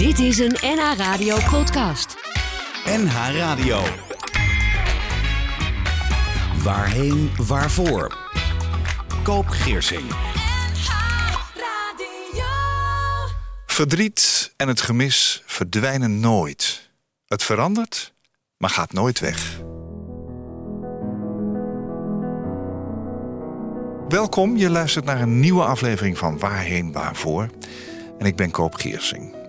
Dit is een NH Radio podcast. NH Radio. Waarheen, waarvoor? Koop Geersing. Verdriet en het gemis verdwijnen nooit. Het verandert, maar gaat nooit weg. Welkom, je luistert naar een nieuwe aflevering van Waarheen Waarvoor. En ik ben Koop Geersing.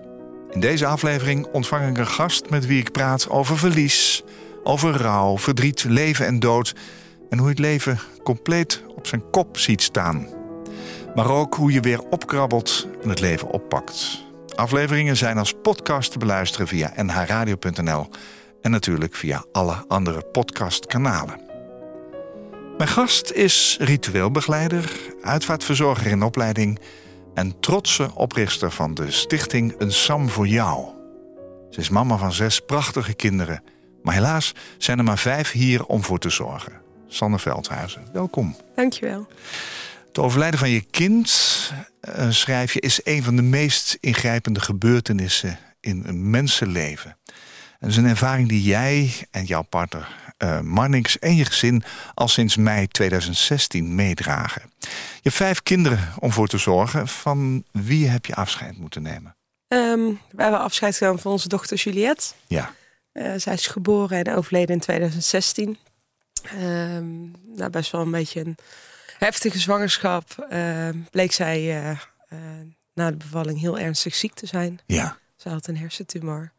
In deze aflevering ontvang ik een gast met wie ik praat over verlies, over rouw, verdriet, leven en dood. En hoe het leven compleet op zijn kop ziet staan. Maar ook hoe je weer opkrabbelt en het leven oppakt. Afleveringen zijn als podcast te beluisteren via nhradio.nl en natuurlijk via alle andere podcastkanalen. Mijn gast is ritueelbegeleider, uitvaartverzorger in opleiding en trotse oprichter van de stichting Een Sam voor Jou. Ze is mama van zes prachtige kinderen, maar helaas zijn er maar vijf hier om voor te zorgen. Sanne Veldhuizen, welkom. Dankjewel. Het overlijden van je kind, uh, schrijf je, is een van de meest ingrijpende gebeurtenissen in een mensenleven. En dat is een ervaring die jij en jouw partner uh, Marnix en je gezin al sinds mei 2016 meedragen. Je hebt vijf kinderen om voor te zorgen. Van wie heb je afscheid moeten nemen? Um, we hebben afscheid genomen van onze dochter Juliette. Ja. Uh, zij is geboren en overleden in 2016. Um, nou, best wel een beetje een heftige zwangerschap. Uh, bleek zij uh, na de bevalling heel ernstig ziek te zijn. Ja. Ze had een hersentumor.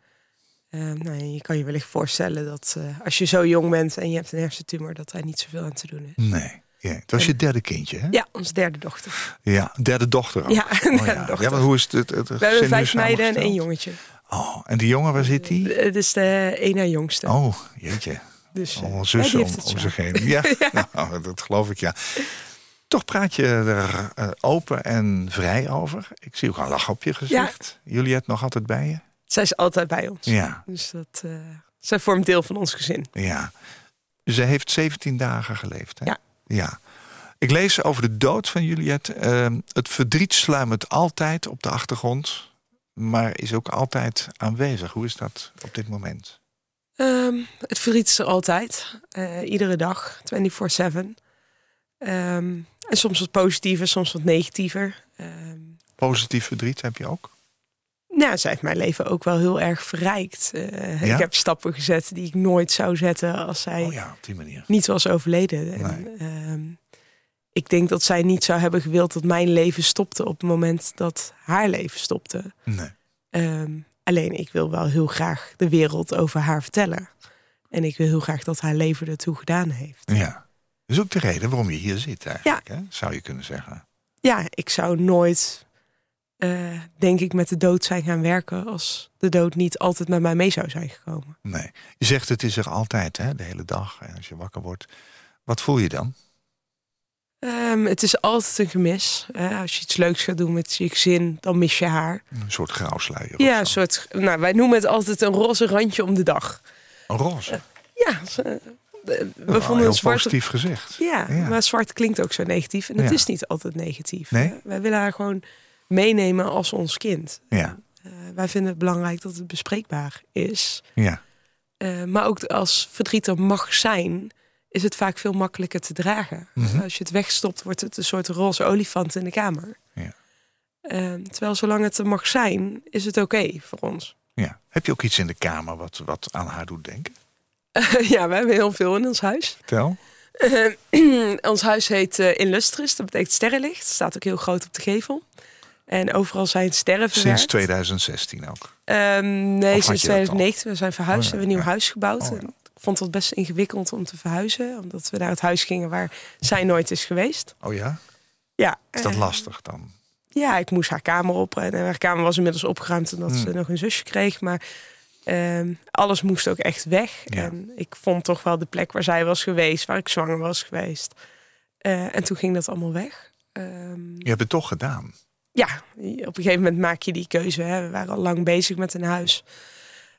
Uh, nou, je kan je wellicht voorstellen dat uh, als je zo jong bent en je hebt een hersentumor, dat daar niet zoveel aan te doen is. Nee. Ja, het was je derde kindje, hè? Ja, onze derde dochter. Ja, derde dochter ook. Ja, oh, derde ja. dochter. Ja, maar hoe is het? het, We hebben vijf meiden en één jongetje. Oh, en die jongen, waar zit die? Het is de één na jongste. Oh, jeetje. Dus, uh, Allemaal zussen om, om zich heen. Ja, ja. Nou, dat geloof ik, ja. Toch praat je er open en vrij over. Ik zie ook een lach op je gezicht. Ja. Juliette nog altijd bij je? Zij is altijd bij ons. Ja. Dus dat, uh, zij vormt deel van ons gezin. Ja. Ze heeft 17 dagen geleefd, hè? Ja. Ja. Ik lees over de dood van Juliette. Uh, het verdriet sluimert altijd op de achtergrond, maar is ook altijd aanwezig. Hoe is dat op dit moment? Um, het verdriet is er altijd. Uh, iedere dag, 24-7. Um, en soms wat positiever, soms wat negatiever. Um, Positief verdriet heb je ook? Nou, zij heeft mijn leven ook wel heel erg verrijkt. Uh, ja? Ik heb stappen gezet die ik nooit zou zetten als zij oh ja, op die manier. niet was overleden. Nee. En, um, ik denk dat zij niet zou hebben gewild dat mijn leven stopte op het moment dat haar leven stopte. Nee. Um, alleen ik wil wel heel graag de wereld over haar vertellen. En ik wil heel graag dat haar leven ertoe gedaan heeft. Ja. Dat is ook de reden waarom je hier zit eigenlijk, ja. hè? zou je kunnen zeggen. Ja, ik zou nooit uh, denk ik, met de dood zijn gaan werken als de dood niet altijd met mij mee zou zijn gekomen. Nee. Je zegt het is er altijd, hè, de hele dag. En als je wakker wordt, wat voel je dan? Um, het is altijd een gemis. Uh, als je iets leuks gaat doen met je gezin, dan mis je haar. Een soort grauwsluier. Ja, een soort. Nou, wij noemen het altijd een roze randje om de dag. Een roze? Uh, ja. Uh, we oh, vonden heel zwart positief gezegd. Ja, ja, maar zwart klinkt ook zo negatief. En het Ja. is niet altijd negatief. Nee? Wij willen haar gewoon meenemen als ons kind. Ja, Uh, wij vinden het belangrijk dat het bespreekbaar is. ja. Uh, maar ook als verdriet er mag zijn, is het vaak veel makkelijker te dragen. Mhm. Als je het wegstopt, wordt het een soort roze olifant in de kamer. Ja. Uh, terwijl zolang het er mag zijn, is het oké okay voor ons. ja. Heb je ook iets in de kamer wat, wat aan haar doet denken? ja, we hebben heel veel in ons huis. Vertel. Uh, ons huis heet uh, Illustrus, dat betekent sterrenlicht. Staat ook heel groot op de gevel. En overal zijn sterren verwerkt. Sinds 2016 ook. Um, nee, Of sinds je dat al? 2019. We zijn verhuisd, Oh ja, hebben een nieuw huis gebouwd. Oh ik vond het best ingewikkeld om te verhuizen. Omdat we naar het huis gingen waar zij nooit is geweest. Oh ja? Ja, Is dat eh, lastig dan? Ja, ik moest haar kamer op. En haar kamer was inmiddels opgeruimd omdat ze Hmm. nog een zusje kreeg. Maar ehm, alles moest ook echt weg. Ja. En ik vond toch wel de plek waar zij was geweest, waar ik zwanger was geweest. Eh, en toen ging dat allemaal weg. Ehm, Je hebt het toch gedaan. Ja, op een gegeven moment maak je die keuze. Hè. We waren al lang bezig met een huis.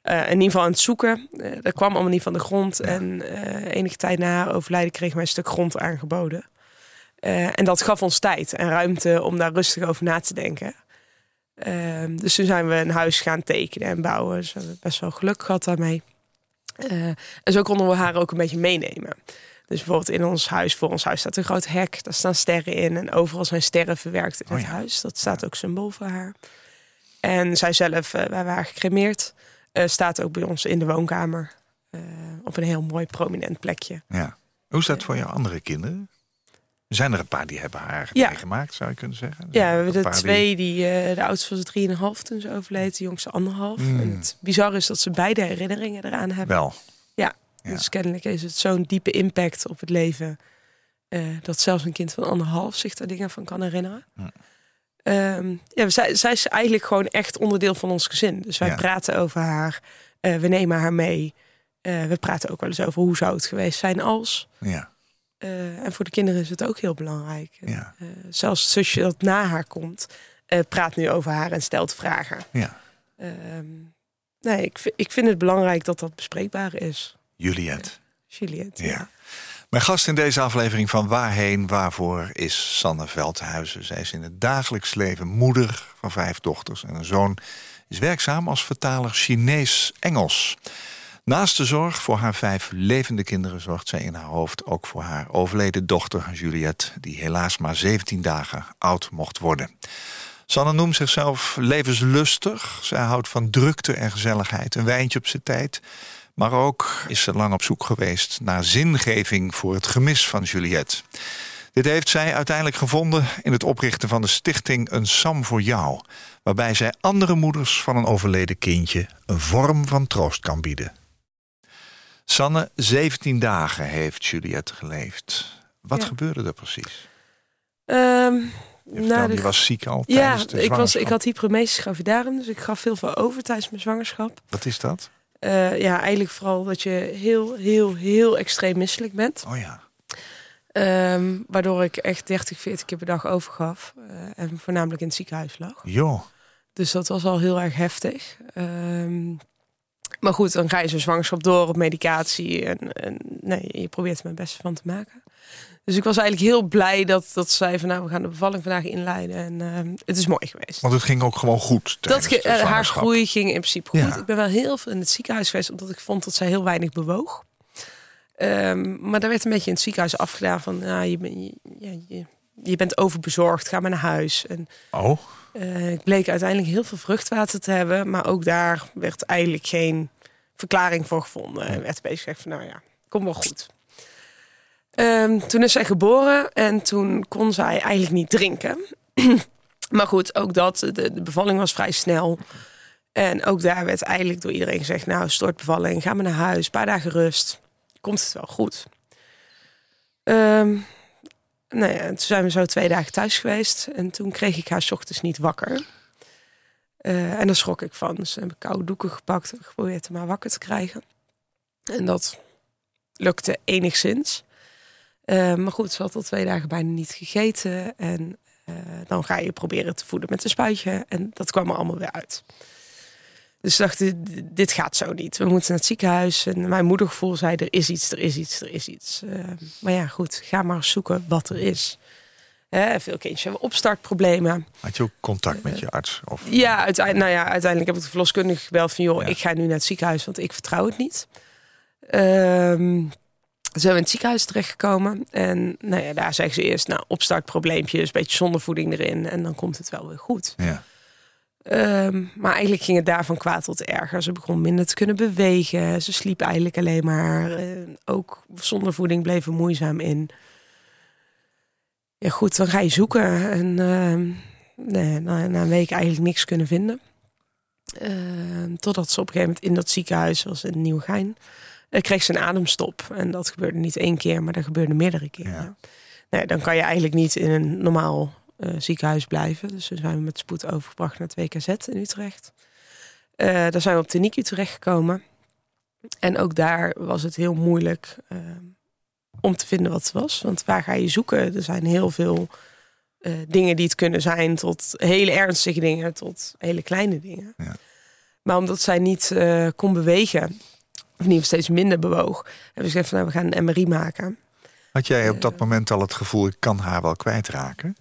Eh, in ieder geval aan het zoeken. Eh, dat kwam allemaal niet van de grond. En eh, enige tijd na haar overlijden kregen wij een stuk grond aangeboden. En dat gaf ons tijd en ruimte om daar rustig over na te denken. Ehm, dus toen zijn we een huis gaan tekenen en bouwen. Dus we hebben best wel geluk gehad daarmee. En zo konden we haar ook een beetje meenemen. Dus bijvoorbeeld in ons huis, voor ons huis staat een groot hek. Daar staan sterren in en overal zijn sterren verwerkt in Oh het ja. huis. Dat staat ook symbool voor haar. En zij zelf, eh, wij waren gecremeerd, eh, staat ook bij ons in de woonkamer. eh, op een heel mooi prominent plekje. Ja. Hoe is dat voor jouw andere kinderen? Zijn er een paar die hebben haar Ja. meegemaakt, zou je kunnen zeggen? Ja, we hebben er die- twee. Die, eh, de oudste was drieënhalf toen ze overleed. De jongste anderhalf. Mm. En het bizarre is dat ze beide herinneringen eraan hebben. Wel. Ja. Dus kennelijk is het zo'n diepe impact op het leven. eh, dat zelfs een kind van anderhalf zich daar dingen van kan herinneren. Ja. Ehm, ja, zij, zij is eigenlijk gewoon echt onderdeel van ons gezin. Dus wij Ja. praten over haar. eh, we nemen haar mee. Eh, we praten ook wel eens over hoe zou het geweest zijn als. Ja. En voor de kinderen is het ook heel belangrijk. Ja. Zelfs het zusje dat na haar komt, praat nu over haar en stelt vragen. Ja. Ehm, nee, ik, ik vind het belangrijk dat dat bespreekbaar is. Juliette. Juliette. Ja. Mijn gast in deze aflevering van Waarheen Waarvoor is Sanne Veldhuizen. Zij is in het dagelijks leven moeder van vijf dochters en een zoon. Is werkzaam als vertaler Chinees-Engels. Naast de zorg voor haar vijf levende kinderen zorgt zij in haar hoofd ook voor haar overleden dochter Juliette, die helaas maar 17 dagen oud mocht worden. Sanne noemt zichzelf levenslustig. Zij houdt van drukte en gezelligheid, een wijntje op zijn tijd. Maar ook is ze lang op zoek geweest naar zingeving voor het gemis van Juliette. Dit heeft zij uiteindelijk gevonden in het oprichten van de stichting Een Sam voor Jou, waarbij zij andere moeders van een overleden kindje een vorm van troost kan bieden. Sanne, 17 dagen heeft Juliette geleefd. Wat Ja. gebeurde er precies? Ehm, nou, de- je was ziek al ja, tijdens de ik, was, ik had hyperemesis gravidarum, dus ik gaf veel veel over tijdens mijn zwangerschap. Wat is dat? Eh, ja, eigenlijk vooral dat je heel, heel, heel extreem misselijk bent. Oh ja. Ehm, waardoor ik echt 30, 40 keer per dag overgaf. eh, en voornamelijk in het ziekenhuis lag. Joh. Dus dat was al heel erg heftig. Ehm, maar goed, dan ga je zo'n zwangerschap door op medicatie. En, en nee, je probeert er het beste van te maken. Dus ik was eigenlijk heel blij dat, dat ze zei van nou, we gaan de bevalling vandaag inleiden. En ehm, het is mooi geweest. Want het ging ook gewoon goed. Dat ge- eh, haar groei ging in principe goed. Ja. Ik ben wel heel veel in het ziekenhuis geweest, omdat ik vond dat zij heel weinig bewoog. Ehm, maar daar werd een beetje in het ziekenhuis afgedaan van, ja, je, ben, je, ja, je, je bent overbezorgd, ga maar naar huis. En Oh, eh, ik bleek uiteindelijk heel veel vruchtwater te hebben, maar ook daar werd eigenlijk geen verklaring voor gevonden. Er werd bezig gezegd van, nou ja, kom wel goed. Ehm, toen is zij geboren en toen kon zij eigenlijk niet drinken. maar goed, ook dat, de, bevalling was vrij snel. En ook daar werd eigenlijk door iedereen gezegd, nou, stortbevalling, ga maar naar huis, een paar dagen rust. Komt het wel goed. Ehm, nou ja, toen zijn we zo twee dagen thuis geweest. En toen kreeg ik haar ochtends niet wakker. Eh, en daar schrok ik van. Dus heb koude doeken gepakt en geprobeerd hem maar wakker te krijgen. En dat lukte enigszins. Eh, maar goed, ze had al twee dagen bijna niet gegeten. En eh, dan ga je proberen te voeden met een spuitje. En dat kwam er allemaal weer uit. Dus dacht, dit, dit gaat zo niet. We moeten naar het ziekenhuis. En mijn moedergevoel zei, er is iets, er is iets, er is iets. Eh, maar ja, goed, ga maar zoeken wat er is. Hè, veel kindjes hebben opstartproblemen. had je ook contact met je arts? Of, Ja, uiteindelijk, nou ja, uiteindelijk heb ik de verloskundige gebeld van... joh, Ja. ik ga nu naar het ziekenhuis, want ik vertrouw het niet. Ehm zijn we in het ziekenhuis terechtgekomen. En nou ja, daar zeggen ze eerst, nou, opstartprobleempjes... een beetje zondevoeding erin en dan komt het wel weer goed. Ja. Ehm, maar eigenlijk ging het daar van kwaad tot erger. Ze begon minder te kunnen bewegen. Ze sliep eigenlijk alleen maar. Eh, ook zonder voeding bleef er moeizaam in. Ja goed, dan ga je zoeken. En ehm, nee, na, na een week eigenlijk niks kunnen vinden. Ehm, totdat ze op een gegeven moment in dat ziekenhuis, was in Nieuwegein... kreeg ze een ademstop. En dat gebeurde niet één keer, maar dat gebeurde meerdere keren. Ja. Nee, dan kan je eigenlijk niet in een normaal eh, ziekenhuis blijven. Dus toen zijn we met spoed overgebracht naar het WKZ in Utrecht. Eh, daar zijn we op de NICU terechtgekomen. En ook daar was het heel moeilijk eh, om te vinden wat het was. Want waar ga je zoeken? Er zijn heel veel dingen die het kunnen zijn, tot hele ernstige dingen, tot hele kleine dingen. Ja. Maar omdat zij niet kon bewegen, in ieder geval steeds minder bewoog, hebben we gezegd van nou, we gaan een MRI maken. Had jij op Eh. dat moment al het gevoel, ik kan haar wel kwijtraken?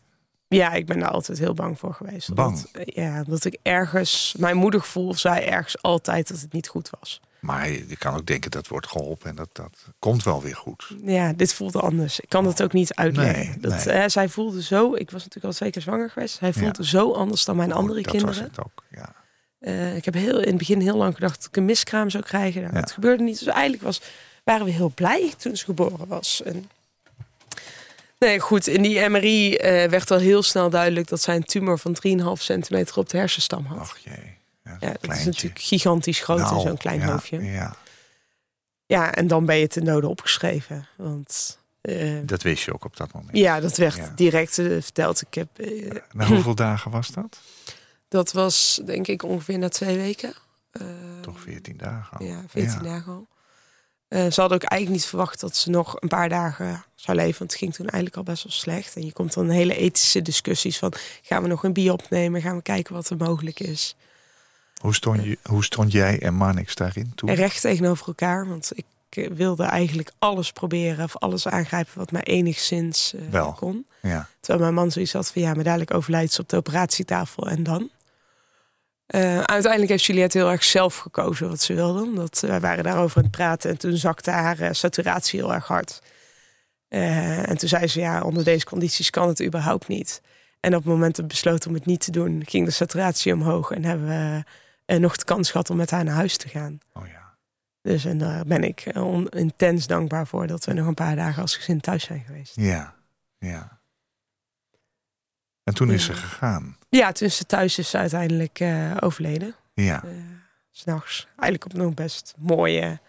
Ja, ik ben daar altijd heel bang voor geweest. Bang? Omdat, eh, ja, omdat ik ergens... Mijn moedergevoel zei ergens altijd dat het niet goed was. Maar je kan ook denken dat wordt geholpen en dat, dat komt wel weer goed. Ja, dit voelde anders. Ik kan het ook niet uitleggen. Nee, dat, nee. eh, zij voelde zo... Ik was natuurlijk al zeker zwanger geweest. Zij voelde zo anders dan mijn andere Oh, dat kinderen. was het ook, Eh, ik heb heel, in het begin heel lang gedacht dat ik een miskraam zou krijgen. Nou, Ja. Dat gebeurde niet. Dus eigenlijk was, waren we heel blij toen ze geboren was. En, nee, goed. In die MRI eh, werd al heel snel duidelijk dat zij een tumor van 3,5 centimeter op de hersenstam had. Ach jee. Ja, ja, dat is natuurlijk gigantisch groot in Nou, zo'n klein ja, hoofdje. Ja, Ja, en dan ben je ten dode opgeschreven. Want eh, dat wist je ook op dat moment. ja, dat werd Ja. direct verteld. Ik heb, Na hoeveel dagen was dat? Dat was denk ik ongeveer na twee weken. Toch 14 dagen al. Ja, 14 Ja. dagen al. Eh, ze hadden ook eigenlijk niet verwacht dat ze nog een paar dagen zou leven. Want het ging toen eigenlijk al best wel slecht. En je komt dan hele ethische discussies van... gaan we nog een biop opnemen? Gaan we kijken wat er mogelijk is? Hoe, stond je, hoe stond jij en Marnix daarin toen? En recht tegenover elkaar. Want ik eh, wilde eigenlijk alles proberen... of alles aangrijpen wat mij enigszins eh, Wel. kon. Ja. Terwijl mijn man zoiets had van... ja, maar dadelijk overlijdt ze op de operatietafel en dan... Eh, uiteindelijk heeft Juliette heel erg zelf gekozen wat ze wilde. Omdat wij waren daarover aan het praten en toen zakte haar eh, saturatie heel erg hard. Eh, en toen zei ze, ja, onder deze condities kan het überhaupt niet. En op het moment dat we besloten om het niet te doen, ging de saturatie omhoog. En hebben we nog de kans gehad om met haar naar huis te gaan. Oh ja. Dus en daar ben ik intens dankbaar voor dat we nog een paar dagen als gezin thuis zijn geweest. Ja. Ja. En toen is ze Ja. gegaan. Ja, toen ze thuis is ze uiteindelijk eh, overleden. Ja. eh, s'nachts. Eigenlijk op nog best mooie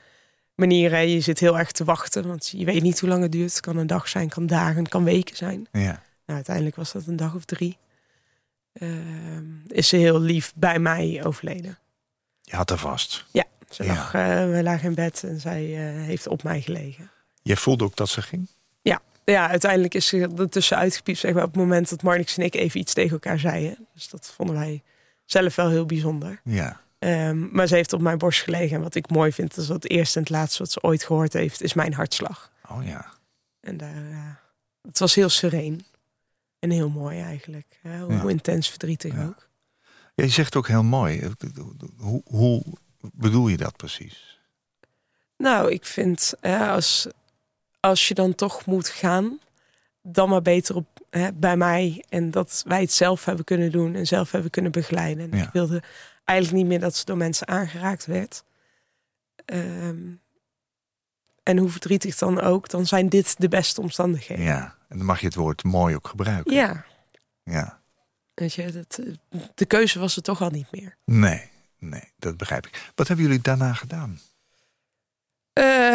manieren. Je zit heel erg te wachten, want je weet niet hoe lang het duurt. Het kan een dag zijn, kan dagen, kan weken zijn. Ja. Nou, uiteindelijk was dat een dag of drie. Ehm, is ze heel lief bij mij overleden. Je had er vast. Ze Ja. lag, eh, we lagen in bed en zij heeft op mij gelegen. Je voelde ook dat ze ging? Ja, uiteindelijk is ze er tussenuit gepiept zeg maar, op het moment dat Marnix en ik even iets tegen elkaar zeiden. Dus dat vonden wij zelf wel heel bijzonder. Ja. Ehm, maar ze heeft op mijn borst gelegen. En wat ik mooi vind, is dat het eerste en het laatste wat ze ooit gehoord heeft, is mijn hartslag. Oh ja. En daar, het was heel sereen. En heel mooi eigenlijk. hè, hoe Ja. intens verdrietig Ja. ook. Ja, Je zegt ook heel mooi. Hoe, hoe bedoel je dat precies? Nou, ik vind als, als je dan toch moet gaan, dan maar beter op, hè, bij mij. En dat wij het zelf hebben kunnen doen en zelf hebben kunnen begeleiden. En Ja. ik wilde eigenlijk niet meer dat ze door mensen aangeraakt werd. Ehm, en hoe verdrietig dan ook, dan zijn dit de beste omstandigheden. Ja. En dan mag je het woord mooi ook gebruiken. Ja, Ja. weet je, dat, eh, de keuze was er toch al niet meer. Nee. Nee, dat begrijp ik. Wat hebben jullie daarna gedaan?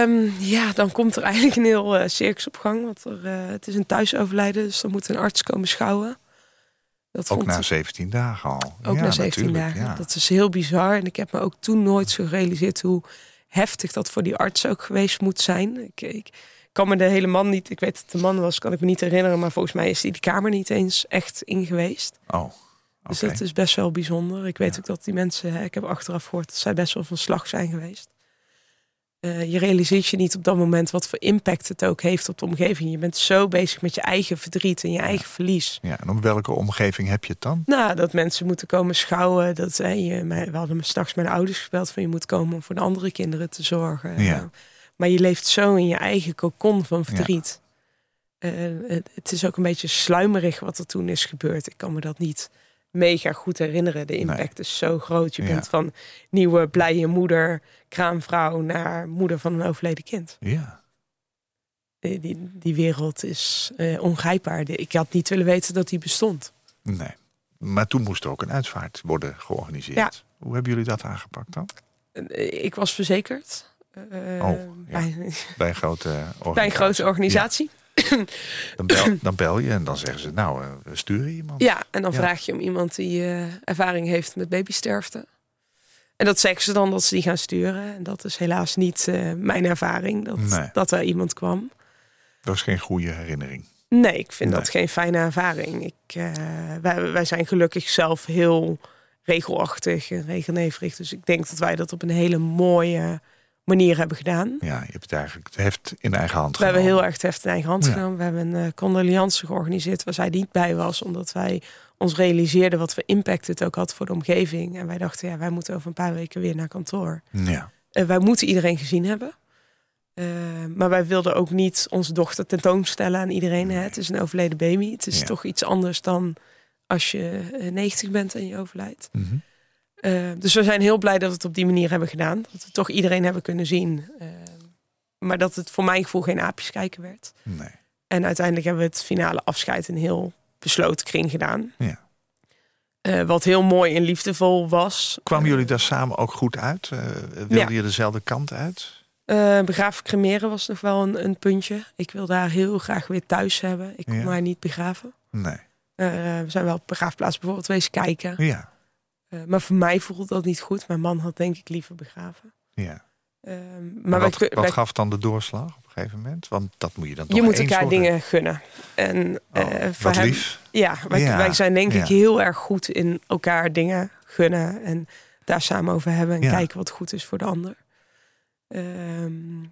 Ehm, ja, dan komt er eigenlijk een heel eh, circus op gang. Want er, eh, het is een thuisoverlijden, dus dan moet een arts komen schouwen. Dat Ook na ik 17 dagen al. ook ja, na 17 natuurlijk, dagen. Ja. Dat is heel bizar. En ik heb me ook toen nooit zo gerealiseerd hoe heftig dat voor die arts ook geweest moet zijn. Ik, ik kan me de hele man niet, ik weet dat het de man was, kan ik me niet herinneren. Maar volgens mij is die de kamer niet eens echt in geweest. Oh. Dus dat is best wel bijzonder. Ik weet ook dat die mensen, hè, ik heb achteraf gehoord dat zij best wel van slag zijn geweest. Eh, je realiseert je niet op dat moment wat voor impact het ook heeft op de omgeving. Je bent zo bezig met je eigen verdriet en je eigen verlies. Ja, en om welke omgeving heb je het dan? Nou, dat mensen moeten komen schouwen. Dat, hè, je, we hadden me straks mijn ouders gebeld van je moet komen om voor de andere kinderen te zorgen. Ja. Maar je leeft zo in je eigen kokon van verdriet. Eh, het is ook een beetje sluimerig wat er toen is gebeurd. Ik kan me dat niet mega goed herinneren. De impact is zo groot. Je Ja. bent van nieuwe, blije moeder, kraamvrouw naar moeder van een overleden kind. Ja. Die, die, die wereld is eh, ongrijpbaar. Ik had niet willen weten dat die bestond. Nee. Maar toen moest er ook een uitvaart worden georganiseerd. Ja. Hoe hebben jullie dat aangepakt dan? Eh, Ik was verzekerd. eh, Oh, ja. bij, Bij een grote organisatie. bij een grote organisatie. Dan, bel, dan bel je en dan zeggen ze, nou, eh, we sturen iemand. Ja, en dan Ja. vraag je om iemand die eh, ervaring heeft met babysterfte. En dat zeggen ze dan dat ze die gaan sturen. En dat is helaas niet eh, mijn ervaring, dat, Nee. dat er iemand kwam. Dat is geen goede herinnering. Nee, ik vind Nee. dat geen fijne ervaring. Ik, wij, wij zijn gelukkig zelf heel regelachtig en regelneverig. Dus ik denk dat wij dat op een hele mooie manier hebben gedaan. Ja, je hebt het eigenlijk het heft in eigen hand We hebben genomen. heel erg het heft in eigen hand Ja. genomen. We hebben een uh, condolence georganiseerd waar zij niet bij was. Omdat wij ons realiseerden wat voor impact het ook had voor de omgeving. En wij dachten, ja, wij moeten over een paar weken weer naar kantoor. Ja, Uh, wij moeten iedereen gezien hebben. Uh, maar wij wilden ook niet onze dochter tentoonstellen aan iedereen. Hè? Het is een overleden baby. Het is Ja. toch iets anders dan als je uh, 90 bent en je overlijdt. Mhm. Uh, dus we zijn heel blij dat we het op die manier hebben gedaan. Dat we toch iedereen hebben kunnen zien. Uh, maar dat het voor mijn gevoel geen aapjes kijken werd. nee. En uiteindelijk hebben we het finale afscheid in heel besloten kring gedaan. Ja. Uh, wat heel mooi en liefdevol was. Kwamen jullie daar samen ook goed uit? Wilde Ja. je dezelfde kant uit? Uh, begraven cremeren was nog wel een, een, puntje. Ik wil daar heel graag weer thuis hebben. Ik kon Ja. haar niet begraven. Nee. Uh, we zijn wel op begraafplaats bijvoorbeeld wezen kijken. Ja. Uh, maar voor mij voelde dat niet goed. Mijn man had denk ik liever begraven. Ja. Uh, maar, wat, wij, wat wij, gaf dan de doorslag op een gegeven moment? Want dat moet je dan toch je moet elkaar worden. dingen gunnen. En Oh, uh, voor wat hem, lief. Ja, wij, Ja, wij zijn denk ik heel erg goed in elkaar dingen gunnen. En daar samen over hebben. En Ja. kijken wat goed is voor de ander. Um,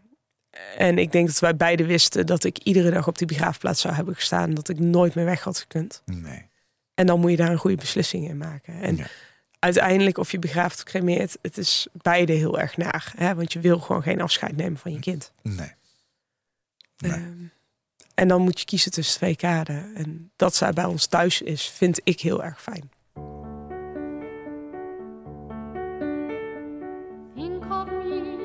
en ik denk dat wij beide wisten dat ik iedere dag op die begraafplaats zou hebben gestaan. Dat ik nooit meer weg had gekund. Nee. En dan moet je daar een goede beslissing in maken. En Ja. Uiteindelijk, of je begraaft of cremeert, het is beide heel erg naar. Hè? Want je wil gewoon geen afscheid nemen van je kind. Nee. Nee. Um, en dan moet je kiezen tussen twee kaden. En dat zij bij ons thuis is, vind ik heel erg fijn. Think of me,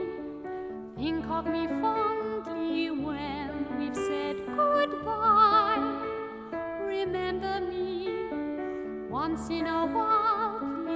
think of me fondly when we've said goodbye. Remember me once in a while,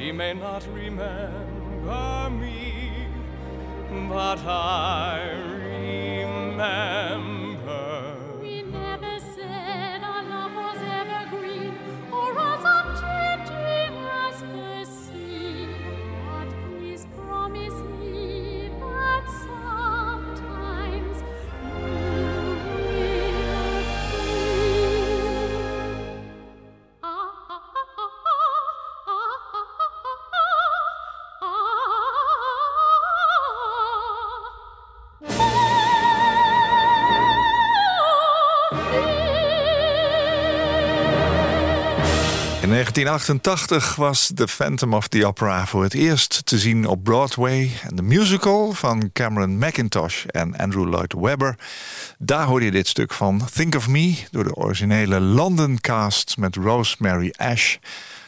She may not remember me, but I remember. 1988 was The Phantom of the Opera voor het eerst te zien op Broadway. En de musical van Cameron McIntosh en Andrew Lloyd Webber. Daar hoorde je dit stuk van Think of Me... door de originele London cast met Rosemary Ash...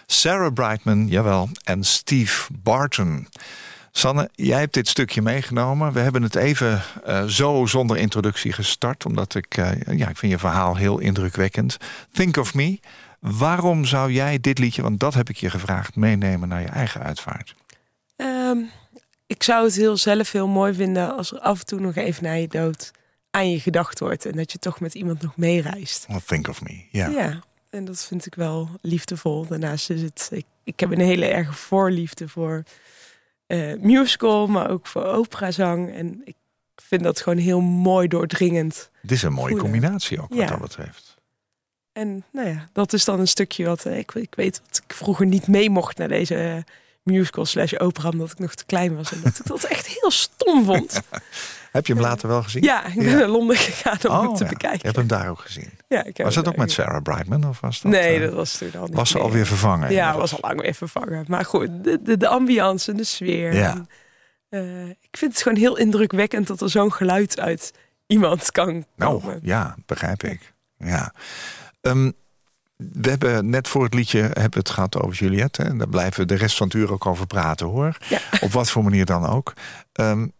Sarah Brightman, jawel, en Steve Barton... Sanne, jij hebt dit stukje meegenomen. We hebben het even uh, zo zonder introductie gestart... omdat ik, uh, ja, ik vind je verhaal heel indrukwekkend. Think of Me. Waarom zou jij dit liedje, want dat heb ik je gevraagd... meenemen naar je eigen uitvaart? Um, ik zou het heel zelf heel mooi vinden... als er af en toe nog even na je dood aan je gedacht wordt... en dat je toch met iemand nog meereist. Well, think of me, ja. Ja, en dat vind ik wel liefdevol. Daarnaast is het... Ik, ik heb een hele erge voorliefde voor uh, musical, maar ook voor operazang. En ik vind dat gewoon heel mooi doordringend. Het is een mooie voelen. combinatie ook, wat ja. dat betreft. En nou ja, dat is dan een stukje wat uh, ik, ik weet dat ik vroeger niet mee mocht naar deze uh, musical slash opera, omdat ik nog te klein was. En dat ik dat echt heel stom vond. Heb je hem later wel gezien? Ja, ik ben ja. naar Londen gegaan om oh, hem te ja. bekijken. Je hebt hem daar ook gezien? Ja, ik heb was dat ook met Sarah Brightman? Of was dat, nee, dat was toen al niet Was ze alweer vervangen? Ja, was al lang weer vervangen. Maar goed, de, de, de ambiance en de sfeer. Ja. En, uh, ik vind het gewoon heel indrukwekkend dat er zo'n geluid uit iemand kan komen. Nou, ja, begrijp ik. Ja. Um, we hebben net voor het liedje hebben het gehad over Juliette. En daar blijven we de rest van het uur ook over praten hoor. Ja. Op wat voor manier dan ook. Um,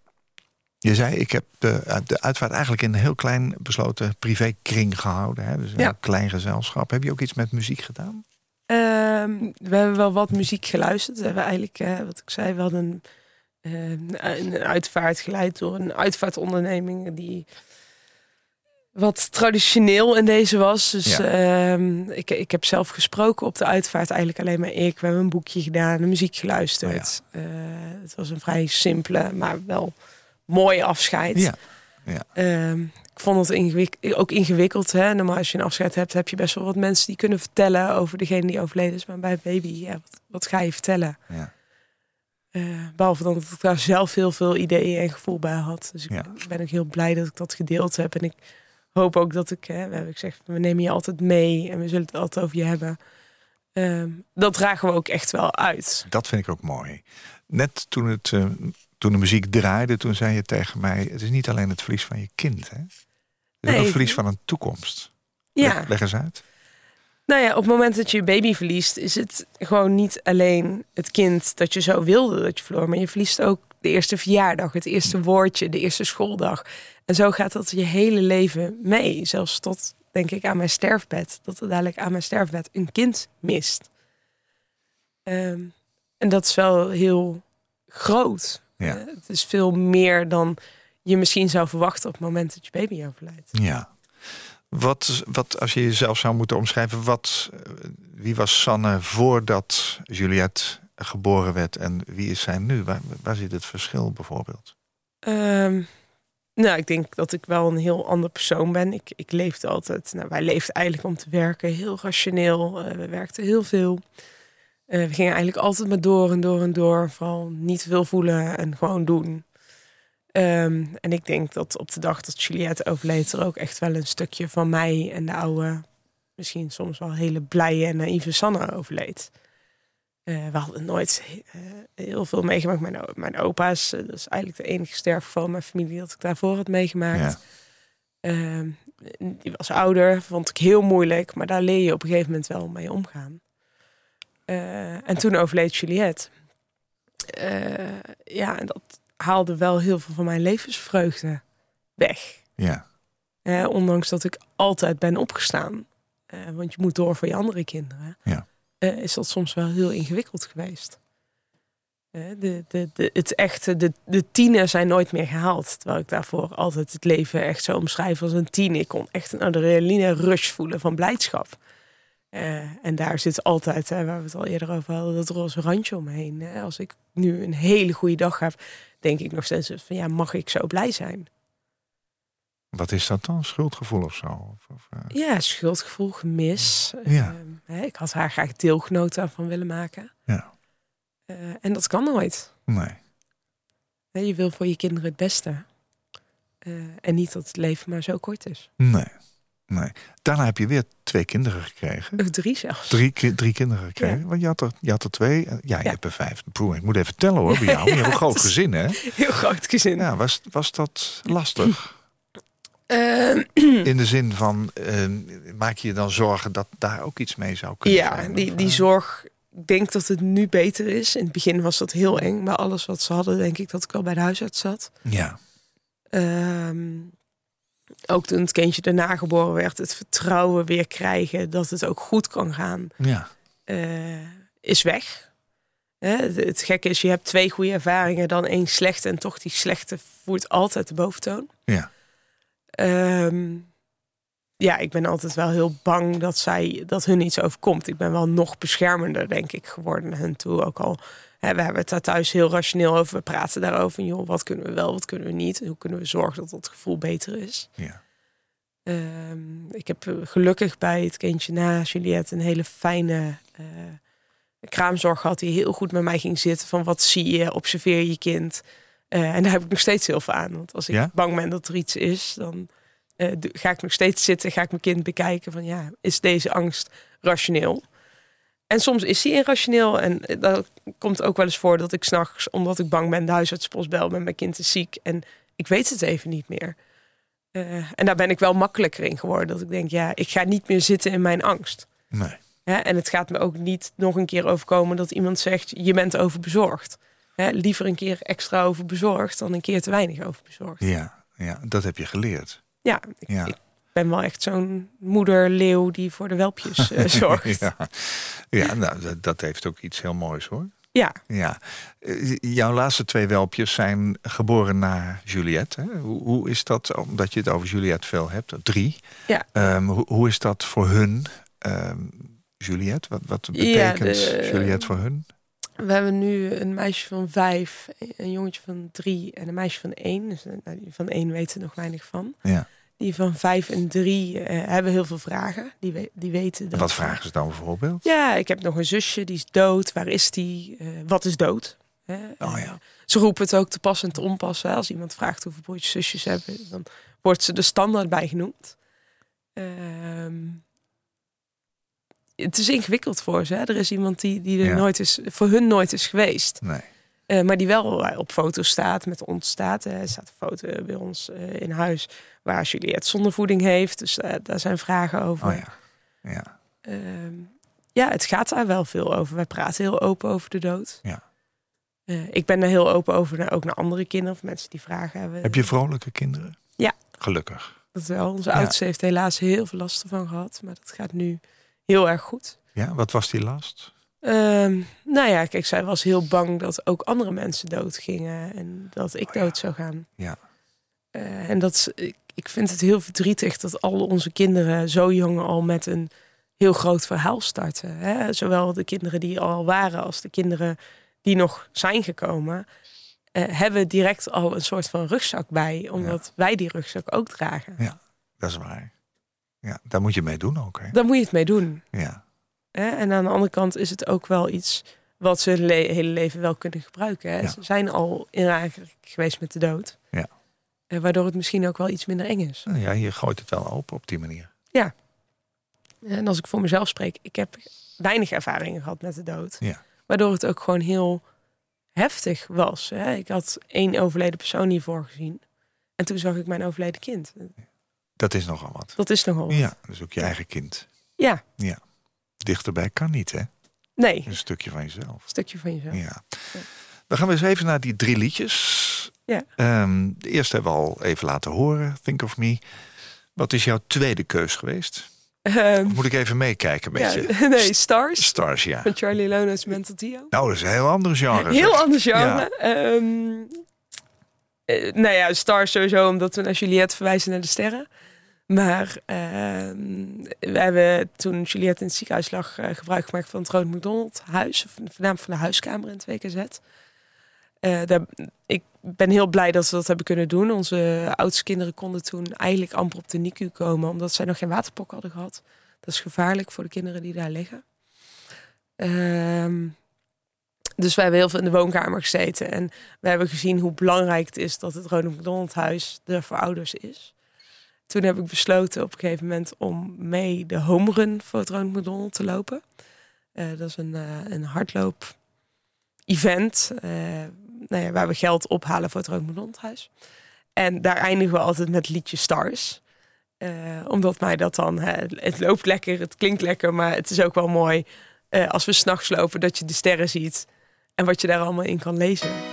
je zei, ik heb de, de uitvaart eigenlijk in een heel klein besloten privékring gehouden. Hè? Dus een Ja. klein gezelschap. Heb je ook iets met muziek gedaan? Ehm, we hebben wel wat muziek geluisterd. We hebben eigenlijk, wat ik zei, we hadden een, eh, een uitvaart geleid door een uitvaartonderneming die wat traditioneel in deze was. Dus Ja. ehm, ik, ik heb zelf gesproken op de uitvaart, eigenlijk alleen maar ik. We hebben een boekje gedaan, de muziek geluisterd. Eh, het was een vrij simpele, maar wel mooi afscheid. Ja. Ja. Ehm, ik vond het ingewik ook ingewikkeld. Hè? Normaal als je een afscheid hebt, heb je best wel wat mensen die kunnen vertellen over degene die overleden is. Maar bij baby, ja, wat, wat ga je vertellen? Ja. Eh, behalve dan dat ik daar zelf heel veel ideeën en gevoel bij had. Dus ik ben ook heel blij dat ik dat gedeeld heb. En ik hoop ook dat ik, hè, we hebben gezegd, we nemen je altijd mee en we zullen het altijd over je hebben. Ehm, dat dragen we ook echt wel uit. Dat vind ik ook mooi. Net toen, het, eh, toen de muziek draaide, toen zei je tegen mij... het is niet alleen het verlies van je kind, hè? Het is ook het verlies van een toekomst. Ja. Leg, leg eens uit. Nou ja, op het moment dat je je baby verliest, is het gewoon niet alleen het kind dat je zo wilde dat je verloor, maar je verliest ook de eerste verjaardag, het eerste woordje, de eerste schooldag. En zo gaat dat je hele leven mee. Zelfs tot, denk ik, aan mijn sterfbed. Dat er dadelijk aan mijn sterfbed een kind mist. Ehm, en dat is wel heel groot. Ja. Eh, het is veel meer dan je misschien zou verwachten op het moment dat je baby overlijdt. Ja. Wat, wat, als je jezelf zou moeten omschrijven, wat, eh, wie was Sanne voordat Juliette geboren werd en wie is zij nu? Waar, waar zit het verschil bijvoorbeeld? Ehm, nou, ik denk dat ik wel een heel ander persoon ben. Ik, ik leefde altijd, nou, wij leefden eigenlijk om te werken, heel rationeel. Eh, we werkten heel veel. Eh, we gingen eigenlijk altijd maar door en door en door. Vooral niet veel voelen en gewoon doen. Ehm, en ik denk dat op de dag dat Juliette overleed, er ook echt wel een stukje van mij en de oude, misschien soms wel hele blije en naïeve Sanne overleed. Eh, we hadden nooit eh, heel veel meegemaakt. Mijn, mijn opa's, eh, dat is eigenlijk de enige sterfgeval in mijn familie dat ik daarvoor had meegemaakt. Ehm, die was ouder, vond ik heel moeilijk, maar daar leer je op een gegeven moment wel mee omgaan. En toen overleed Juliette. Ja, en dat haalde wel heel veel van mijn levensvreugde weg. Ja, ondanks dat ik altijd ben opgestaan. Want je moet door voor je andere kinderen. Ja. Eh, is dat soms wel heel ingewikkeld geweest. Eh, de, de, het echte, de, de tienen zijn nooit meer gehaald. Terwijl ik daarvoor altijd het leven echt zo omschrijf als een tien. Ik kon echt een adrenaline rush voelen van blijdschap. Eh, en daar zit altijd, waar we het al eerder over hadden, dat roze randje omheen. Als ik nu een hele goede dag heb, denk ik nog steeds van ja, mag ik zo blij zijn? Wat is dat dan? Schuldgevoel of zo? Of, of, eh, Ja, schuldgevoel, gemis. Ja. Ehm, ik had haar graag deelgenoot daarvan willen maken. Ja. Eh, en dat kan nooit. nee. Je wil voor je kinderen het beste. Eh, en niet dat het leven maar zo kort is. Nee. Nee. Daarna heb je weer twee kinderen gekregen. Of drie zelfs. Drie, ki- drie kinderen gekregen. Ja. Want je had, er, je had er twee. Ja, je Ja. hebt er vijf. Ik moet even tellen hoor bij jou. Je hebt een groot gezin hè? Heel groot gezin. Ja, was, was dat lastig? Ehm, In de zin van, eh, maak je je dan zorgen dat daar ook iets mee zou kunnen ja, zijn? die, die eh, zorg. Ik denk dat het nu beter is. In het begin was dat heel eng. Bij alles wat ze hadden, denk ik dat ik wel bij de huisarts zat. Ja, Ehm, ook toen het kindje daarna geboren werd, het vertrouwen weer krijgen dat het ook goed kan gaan, ja, eh, is weg. Hè, het, het gekke is, je hebt twee goede ervaringen, dan één slechte. En toch die slechte voert altijd de boventoon. ja. Ehm, ja, ik ben altijd wel heel bang dat, zij, dat hun iets overkomt. Ik ben wel nog beschermender, denk ik, geworden naar hun toe. Ook al, hè, we hebben het daar thuis heel rationeel over. We praten daarover. En, joh, wat kunnen we wel, wat kunnen we niet? En hoe kunnen we zorgen dat dat gevoel beter is? ja. Ehm, ik heb eh, gelukkig bij het kindje na Juliette een hele fijne eh, kraamzorg gehad. Die heel goed met mij ging zitten. Van wat zie je, observeer je kind. Eh, en daar heb ik nog steeds heel veel aan. Want als ik Ja? bang ben dat er iets is, dan eh, ga ik nog steeds zitten. Ga ik mijn kind bekijken van ja, is deze angst rationeel? En soms is die irrationeel. En eh, dat komt ook wel eens voor dat ik s'nachts, omdat ik bang ben, de huisartspost bel met mijn kind is ziek. En ik weet het even niet meer. En daar ben ik wel makkelijker in geworden. Dat ik denk, ja, ik ga niet meer zitten in mijn angst. Nee. Hè, en het gaat me ook niet nog een keer overkomen dat iemand zegt, je bent overbezorgd. Hè, liever een keer extra overbezorgd dan een keer te weinig overbezorgd. Ja, ja, dat heb je geleerd. Ja, ik, Ja. ik ben wel echt zo'n moeder-leeuw die voor de welpjes eh, zorgt. ja. Ja, nou, dat, dat heeft ook iets heel moois hoor. ja, Ja. Eh, Jouw laatste twee welpjes zijn geboren na Juliette. Hè? Hoe, hoe is dat, omdat je het over Juliette veel hebt, drie. Ja. Ehm, hoe, hoe is dat voor hun, ehm, Juliette? Wat, wat Ja, betekent de- Juliette voor hun? We hebben nu een meisje van vijf, een jongetje van drie en een meisje van één. Dus eh, nou, die van één weten nog weinig van. Ja. Die van vijf en drie eh, hebben heel veel vragen. Die, we- die weten dat. Wat vragen ze dan bijvoorbeeld? Ja, ik heb nog een zusje, die is dood. Waar is die? Eh, wat is dood? Hè? Oh ja. Ze roepen het ook te pas en te onpas. Hè? Als iemand vraagt hoeveel broertjes zusjes hebben, dan wordt ze de standaard bij genoemd. Ehm, het is ingewikkeld voor ze. Hè? Er is iemand die, die er Ja. nooit is, voor hun nooit is geweest. Nee. Eh, maar die wel op foto staat, met ons staat. eh, Er staat een foto bij ons eh, in huis waar Juliette zondervoeding heeft. Dus eh, daar zijn vragen over. Oh ja. Ja. Ehm, ja, het gaat daar wel veel over. Wij praten heel open over de dood. Ja. Eh, ik ben er heel open over, naar, ook naar andere kinderen of mensen die vragen hebben. Heb je vrolijke kinderen? Ja. Gelukkig. Dat wel. Onze Ja. oudste heeft helaas heel veel last ervan gehad. Maar dat gaat nu heel erg goed. Ja, wat was die last? Ehm, nou ja, kijk, zij was heel bang dat ook andere mensen doodgingen. En dat ik Oh ja. dood zou gaan. Ja. Eh, en dat, is- ik, ik vind het heel verdrietig dat al onze kinderen zo jong al met een heel groot verhaal starten. Hè? Zowel de kinderen die al waren als de kinderen die nog zijn gekomen. eh, hebben direct al een soort van rugzak bij, omdat wij die rugzak ook dragen. Dat is waar. Ja, daar moet je mee doen ook. Hè? Daar moet je het mee doen. Ja. Hè? En aan de andere kant is het ook wel iets wat ze hun le- hele leven wel kunnen gebruiken. Hè? Ja. Ze zijn al in aanraking geweest met de dood. Ja. Eh, waardoor het misschien ook wel iets minder eng is. Nou ja, je gooit het wel open op die manier. En als ik voor mezelf spreek, ik heb weinig ervaringen gehad met de dood. Ja. Waardoor het ook gewoon heel heftig was. Hè? Ik had één overleden persoon hiervoor gezien. En toen zag ik mijn overleden kind. Dat is nogal wat. Dat is nogal. wat. Ja, is ook je eigen kind. Ja, Dichterbij kan niet, hè? nee. Een stukje van jezelf. Een stukje van jezelf. Ja. Dan gaan we eens even naar die drie liedjes. Ja. Ehm, de eerste hebben we al even laten horen, Think of Me. Wat is jouw tweede keus geweest? Ehm, moet ik even meekijken met ja, je? nee, Stars Stars, ja. van Charlie Lones Mental Dio. Nou, dat is een heel ander genre. Heel zeg. anders genre. Ja. Ehm, eh, nou ja, Stars sowieso omdat we naar Juliette verwijzen naar de sterren. Maar ehm, we hebben toen Juliette in het ziekenhuis lag eh, gebruik gemaakt van het Ronald McDonald huis. Of voornamelijk van de huiskamer in het WKZ. Eh, daar, ik ben heel blij dat we dat hebben kunnen doen. Onze oudste kinderen konden toen eigenlijk amper op de NICU komen. Omdat zij nog geen waterpok hadden gehad. Dat is gevaarlijk voor de kinderen die daar liggen. Ehm, dus wij hebben heel veel in de woonkamer gezeten. En we hebben gezien hoe belangrijk het is dat het Ronald McDonald huis er voor ouders is. Toen heb ik besloten op een gegeven moment om mee de home run voor het Ronald McDonald te lopen. Eh, dat is een, eh, een hardloop event eh, nou ja, waar we geld ophalen voor het Ronald huis. En daar eindigen we altijd met liedje Stars. Omdat mij dat dan, het loopt lekker, het klinkt lekker, maar het is ook wel mooi als we s'nachts lopen dat je de sterren ziet en wat je daar allemaal in kan lezen.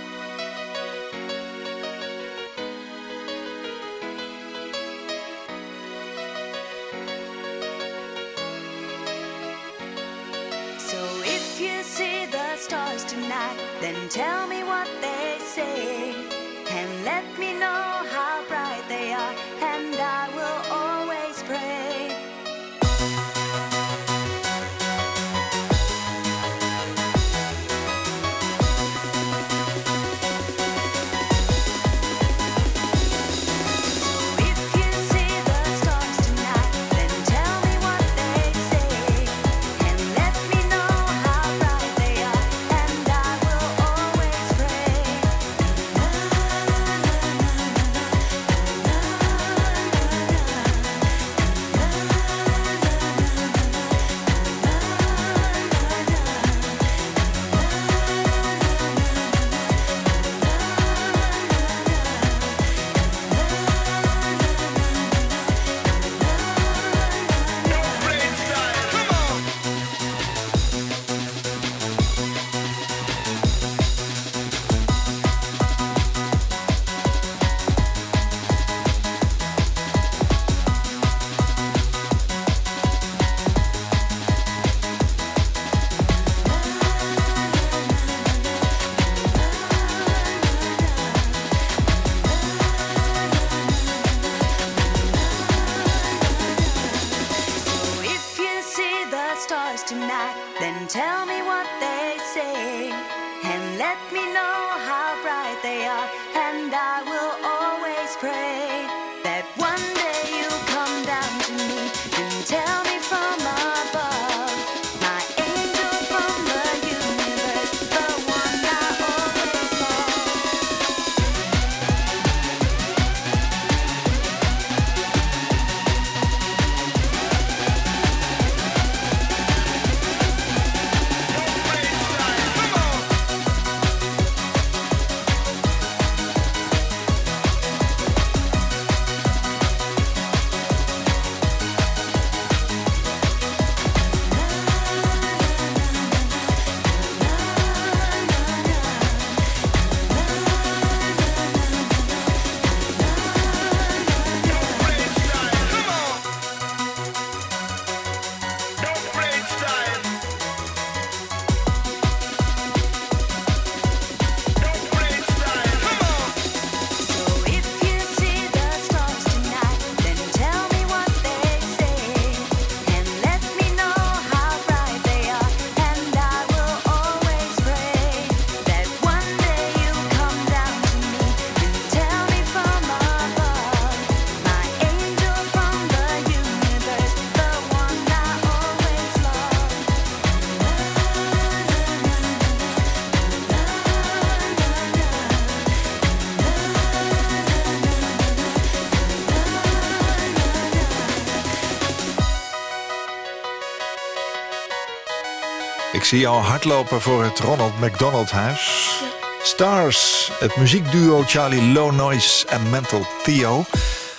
Zie jou hardlopen voor het Ronald McDonald Huis. Stars, het muziekduo Charlie Low Noise en Mental Theo.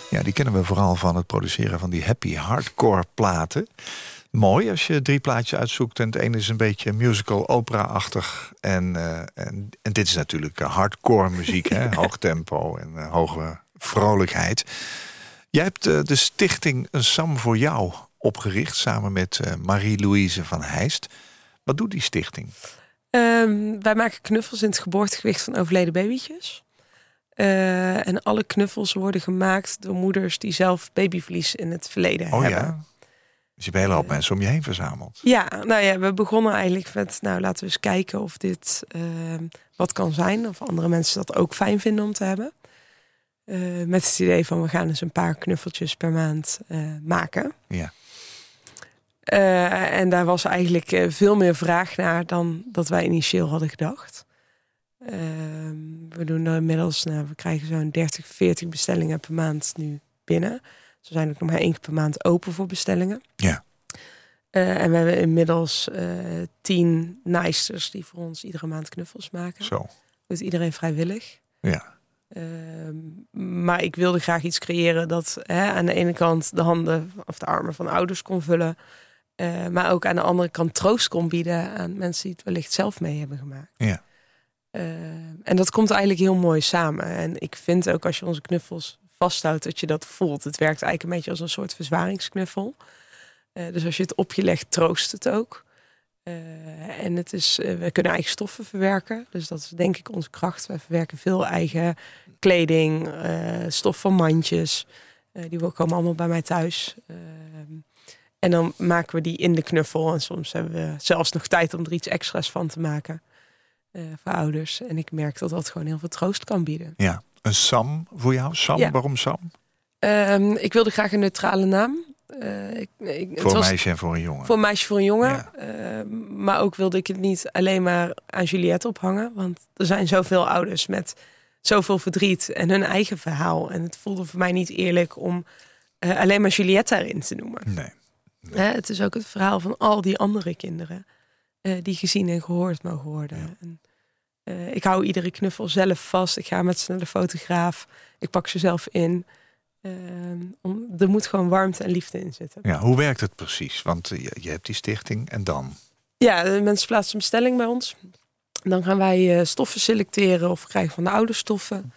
Ja, die kennen we vooral van het produceren van die happy hardcore platen. Mooi als je drie plaatjes uitzoekt en het ene is een beetje musical opera-achtig. En, eh, en, en dit is natuurlijk eh, hardcore muziek, hè? hoog tempo en eh, hoge vrolijkheid. Jij hebt de stichting Een Sam voor jou opgericht samen met Marie-Louise van Heijst. Wat doet die stichting? Ehm, wij maken knuffels in het geboortegewicht van overleden babytjes. Eh, en alle knuffels worden gemaakt door moeders die zelf babyverlies in het verleden Oh hebben. ja. Dus je hebt een hele hoop mensen om je heen verzameld. Ja, nou ja, we begonnen eigenlijk met, nou laten we eens kijken of dit ehm, wat kan zijn. Of andere mensen dat ook fijn vinden om te hebben. Eh, met het idee van we gaan eens een paar knuffeltjes per maand eh, maken. Ja. Eh, en daar was eigenlijk eh, veel meer vraag naar dan dat wij initieel hadden gedacht. Ehm, we doen er inmiddels, nou, we krijgen zo'n 30, 40 bestellingen per maand nu binnen. Ze zijn ook nog maar één keer per maand open voor bestellingen. Ja. Eh, en we hebben inmiddels tien naaisters die voor ons iedere maand knuffels maken. Zo. Doet iedereen vrijwillig. Ja. Ehm, maar ik wilde graag iets creëren dat hè, aan de ene kant de handen of de armen van ouders kon vullen. Eh, maar ook aan de andere kant troost kon bieden aan mensen die het wellicht zelf mee hebben gemaakt. Ja. Ehm, en dat komt eigenlijk heel mooi samen. En ik vind ook als je onze knuffels vasthoudt, dat je dat voelt. Het werkt eigenlijk een beetje als een soort verzwaringsknuffel. Eh, dus als je het op je legt, troost het ook. Eh, en het is, eh, we kunnen eigen stoffen verwerken. Dus dat is denk ik onze kracht. We verwerken veel eigen kleding, eh, stof van mandjes. Eh, die komen allemaal bij mij thuis. Ehm, en dan maken we die in de knuffel. En soms hebben we zelfs nog tijd om er iets extra's van te maken. eh, voor ouders. En ik merk dat dat gewoon heel veel troost kan bieden. ja. Een Sam voor jou? Sam, Ja. waarom Sam? Ehm, ik wilde graag een neutrale naam. Eh, ik, ik, het Voor een was- meisje en voor een jongen. Voor een meisje, voor een jongen. Ja. Eh, maar ook wilde ik het niet alleen maar aan Juliette ophangen. Want er zijn zoveel ouders met zoveel verdriet en hun eigen verhaal. En het voelde voor mij niet eerlijk om eh, alleen maar Juliette daarin te noemen. Nee. Hè, het is ook het verhaal van al die andere kinderen eh, die gezien en gehoord mogen worden. En, eh, ik hou iedere knuffel zelf vast. Ik ga met ze naar de fotograaf. Ik pak ze zelf in. Ehm, om, er moet gewoon warmte en liefde in zitten. Ja, hoe werkt het precies? Want je, je hebt die stichting en dan? Ja, de mensen plaatsen een bestelling bij ons. Dan gaan wij eh, stoffen selecteren of krijgen van de oude stoffen.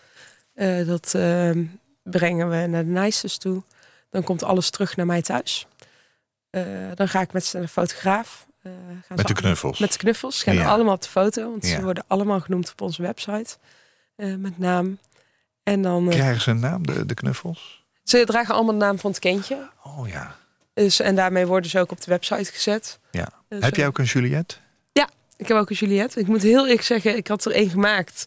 Dat ehm, brengen we naar de naaisters toe. Dan komt alles terug naar mij thuis. Eh, dan ga ik met ze naar de fotograaf. Eh, gaan Met de knuffels? Met de knuffels. Gaan Ja. allemaal op de foto. Want Ja. ze worden allemaal genoemd op onze website. eh, met naam. En dan... Krijgen ze een naam, de, de knuffels? ze dragen allemaal de naam van het kindje. Oh ja. Dus, en daarmee worden ze ook op de website gezet. ja. Dus, Heb jij ook een Juliette? Ik heb ook een Juliette. Ik moet heel eerlijk zeggen, ik had er één gemaakt.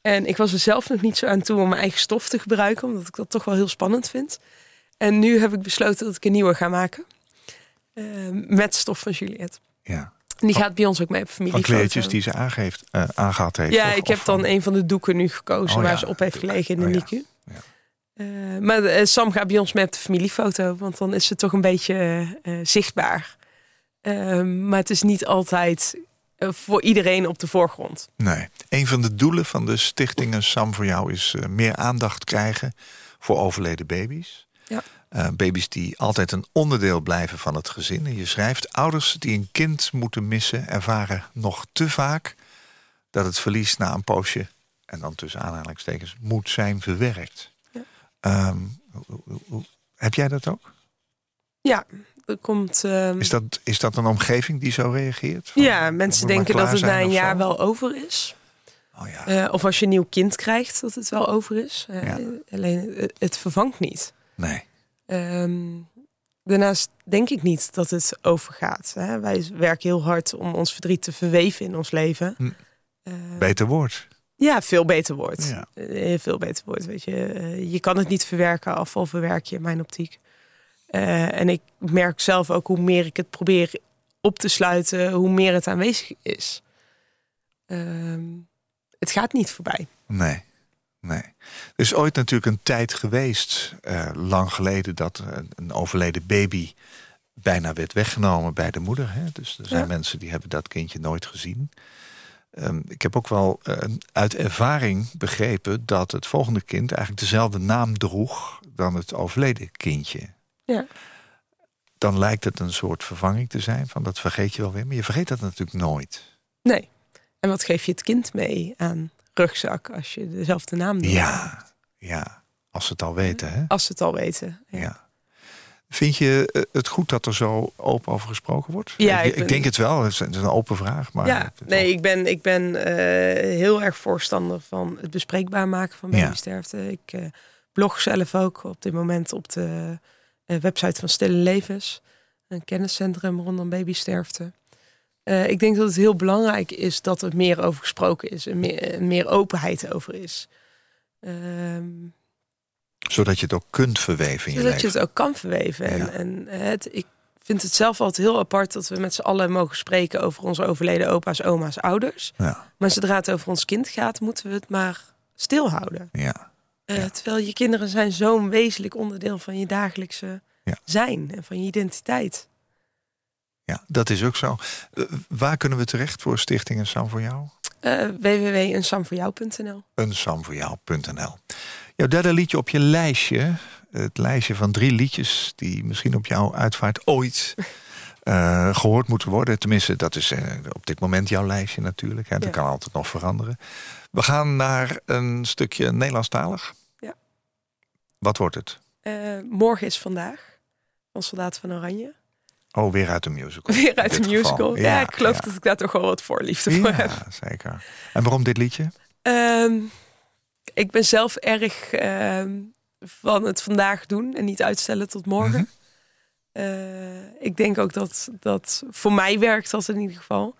En ik was er zelf nog niet zo aan toe om mijn eigen stof te gebruiken. Omdat ik dat toch wel heel spannend vind. En nu heb ik besloten dat ik een nieuwe ga maken. Eh, met stof van Juliette. Ja. En die Van- gaat bij ons ook mee op Van familiefoto. kleedjes die ze aangeeft, eh, aangehad heeft? Ja, of- ik heb of dan van- een van de doeken nu gekozen Oh waar ja, ze op heeft gelegen in de Oh. NICU. Ja. Eh, maar eh, Sam gaat bij ons mee op de familiefoto, want dan is ze toch een beetje zichtbaar. Eh, maar het is niet altijd voor iedereen op de voorgrond. Nee. Een van de doelen van de stichtingen Sam voor jou is meer aandacht krijgen voor overleden baby's. Ja. Eh, baby's die altijd een onderdeel blijven van het gezin. En je schrijft, ouders die een kind moeten missen ervaren nog te vaak dat het verlies na een poosje, en dan tussen aanhalingstekens, moet zijn verwerkt. Ja. Ehm, heb jij dat ook? Ja, er komt. ehm, Is dat, is dat een omgeving die zo reageert? Van, ja, mensen denken dat het na een jaar zo? wel over is. Oh ja. Eh, of als je een nieuw kind krijgt, dat het wel over is. Eh, Ja. Alleen het vervangt niet. nee. Ehm, daarnaast denk ik niet dat het overgaat. Hè. Wij werken heel hard om ons verdriet te verweven in ons leven. Hm. Eh, Beter woord. ja, veel beter. Ja. Eh, veel beter wordt. Weet je. Eh, je kan het niet verwerken, afval verwerk je in mijn optiek. En ik merk zelf ook hoe meer ik het probeer op te sluiten, hoe meer het aanwezig is. Ehm, het gaat niet voorbij. Nee, nee. Er is ooit natuurlijk een tijd geweest, eh, lang geleden, dat een, overleden baby bijna werd weggenomen bij de moeder. Hè? Dus er zijn Ja. mensen die hebben dat kindje nooit gezien. Ehm, ik heb ook wel eh, uit ervaring begrepen dat het volgende kind eigenlijk dezelfde naam droeg dan het overleden kindje. Ja. Dan lijkt het een soort vervanging te zijn van dat vergeet je wel weer, maar je vergeet dat natuurlijk nooit. Nee. En wat geef je het kind mee aan rugzak als je dezelfde naam noemt? Ja, ja. Als ze het al weten, hè? Als ze het al weten. Ja. Ja. Vind je eh, het goed dat er zo open over gesproken wordt? Ja, ik, ik denk het wel. Het is een open vraag. Maar ja, nee, ik ben, ik ben eh, heel erg voorstander van het bespreekbaar maken van Ja. babysterfte. Ik eh, blog zelf ook op dit moment op de website van Stille Levens. Een kenniscentrum rondom babysterfte. Eh, ik denk dat het heel belangrijk is dat er meer over gesproken is. En meer, en meer openheid over is. Ehm, Zodat je het ook kunt verweven in je zodat je leven. het ook kan verweven. En, Ja. en het, ik vind het zelf altijd heel apart dat we met z'n allen mogen spreken over onze overleden opa's, oma's, ouders. Ja, Maar zodra het over ons kind gaat, moeten we het maar stilhouden. ja. Eh, Terwijl je kinderen zijn zo'n wezenlijk onderdeel van je dagelijkse zijn en van je identiteit. Ja, dat is ook zo. Eh, waar kunnen we terecht voor Stichting Een Sam voor Jou? Eh www.eensamvoorjou.nl Eensamvoorjou.nl Jouw derde liedje op je lijstje. Het lijstje van drie liedjes die misschien op jouw uitvaart ooit eh, gehoord moeten worden. Tenminste, dat is op dit moment jouw lijstje natuurlijk. Hè. Dat Ja. kan altijd nog veranderen. We gaan naar een stukje Nederlandstalig. Ja. Wat wordt het? Morgen is vandaag. Van Soldaat van Oranje. Oh, weer uit de musical. Weer uit de musical. Ja, ik geloof ja. dat ik daar toch wel wat voorliefde voor heb. Ja, zeker. En waarom dit liedje? Ehm, ik ben zelf erg ehm, van het vandaag doen en niet uitstellen tot morgen. Mhm. Eh, ik denk ook dat dat voor mij werkt dat in ieder geval.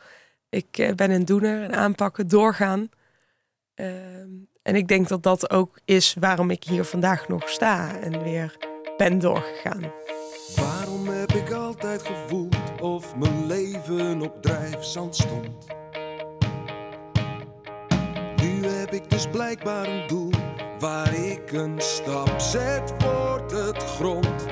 Ik eh, ben een doener, een aanpakken, doorgaan. Ehm, en ik denk dat dat ook is waarom ik hier vandaag nog sta en weer ben doorgegaan. Altijd gevoeld of mijn leven op drijfzand stond? Nu heb ik dus blijkbaar een doel waar ik een stap zet, wordt het grond.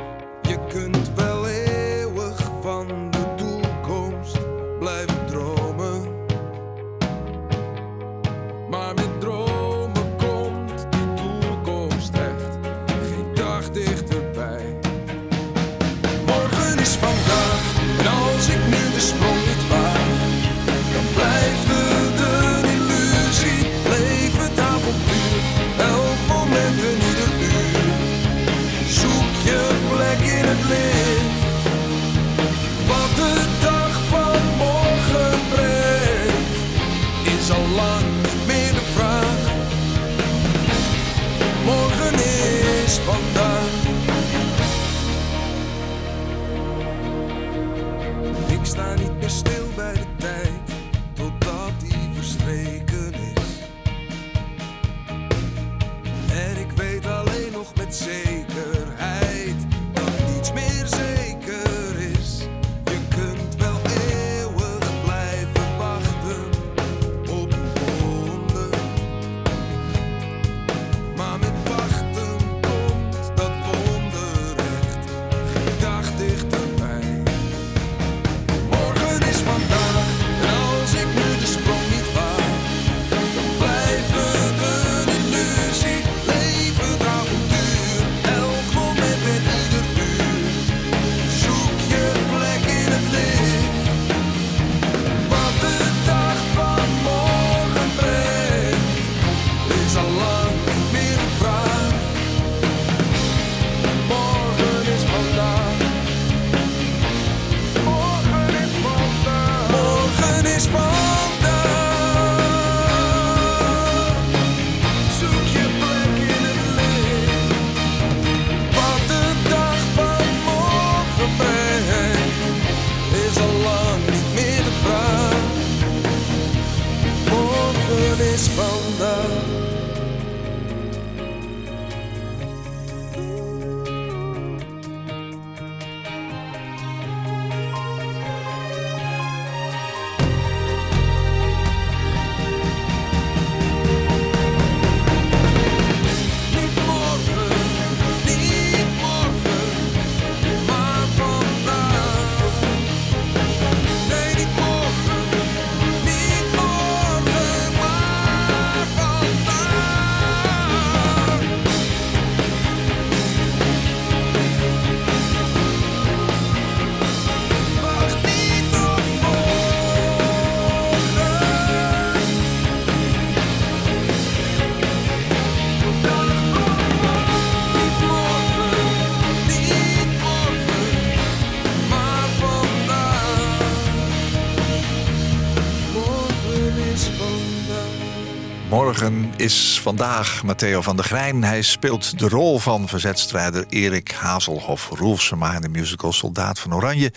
Is vandaag Matteo van der Grijn. Hij speelt de rol van verzetstrijder Erik Hazelhoff Roelfsema in de musical Soldaat van Oranje.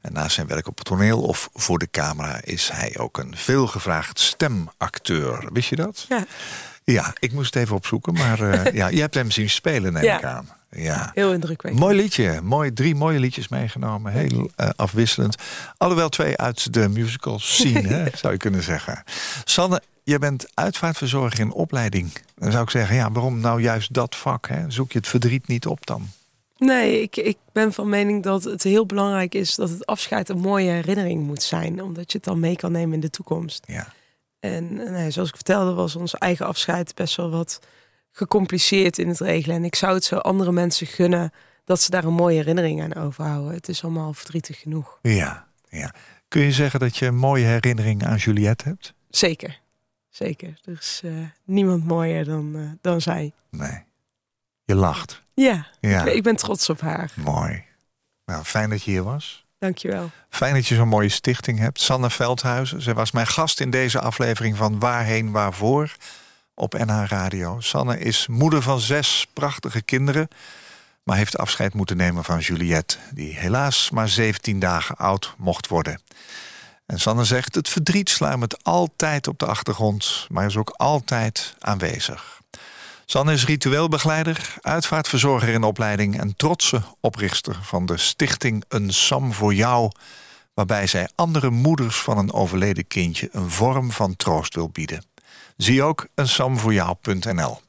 En naast zijn werk op het toneel of voor de camera is hij ook een veelgevraagd stemacteur. Wist je dat? Ja, Ja, ik moest het even opzoeken, maar eh, ja, je hebt hem zien spelen, neem Ja. ik aan. Ja. heel indrukwekkend. Mooi liedje. Mooi, drie mooie liedjes meegenomen. Heel eh, afwisselend. Alhoewel twee uit de musical scene, hè, zou je kunnen zeggen. Sanne, Je bent uitvaartverzorger in opleiding. Dan zou ik zeggen, ja, waarom nou juist dat vak? Hè? Zoek je het verdriet niet op dan? Nee, ik, ik ben van mening dat het heel belangrijk is dat het afscheid een mooie herinnering moet zijn. Omdat je het dan mee kan nemen in de toekomst. Ja. En nee, zoals ik vertelde, was ons eigen afscheid best wel wat gecompliceerd in het regelen. En ik zou het zo andere mensen gunnen dat ze daar een mooie herinnering aan overhouden. Het is allemaal verdrietig genoeg. Ja, ja. Kun je zeggen dat je een mooie herinnering aan Juliette hebt? Zeker, zeker. Er is eh, niemand mooier dan, eh, dan zij. Nee. Je lacht. Ja, Ja, ik ben trots op haar. mooi. Nou, fijn dat je hier was. Dankjewel. Fijn dat je zo'n mooie stichting hebt. Sanne Veldhuizen. Zij was mijn gast in deze aflevering van Waarheen Waarvoor op NH Radio. Sanne is moeder van zes prachtige kinderen. Maar heeft afscheid moeten nemen van Juliette. Die helaas maar 17 dagen oud mocht worden. En Sanne zegt, het verdriet sluimert altijd op de achtergrond. Maar is ook altijd aanwezig. Sanne is ritueelbegeleider, uitvaartverzorger in opleiding... en trotse oprichter van de stichting Een Sam voor Jou... waarbij zij andere moeders van een overleden kindje... een vorm van troost wil bieden. Zie ook een samvoorjou.nl.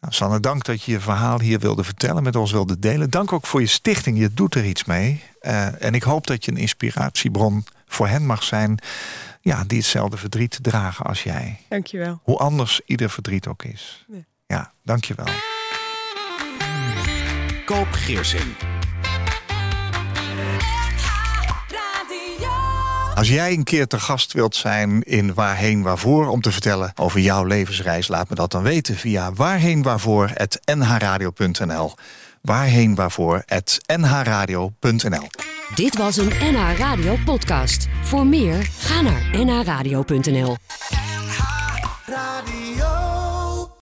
Nou, Sanne, dank dat je je verhaal hier wilde vertellen, met ons wilde delen. Dank ook voor je stichting, je doet er iets mee. Eh, en ik hoop dat je een inspiratiebron voor hen mag zijn... Ja, die hetzelfde verdriet dragen als jij. Dankjewel. Hoe anders ieder verdriet ook is. Ja. Ja, dankjewel. Koop Geersing. Als jij een keer te gast wilt zijn in Waarheen Waarvoor... om te vertellen over jouw levensreis, laat me dat dan weten... via waarheenwaarvoor.nhradio.nl waarheenwaarvoor.nhradio.nl Dit was een NH Radio podcast. Voor meer, ga naar nhradio.nl. Radio.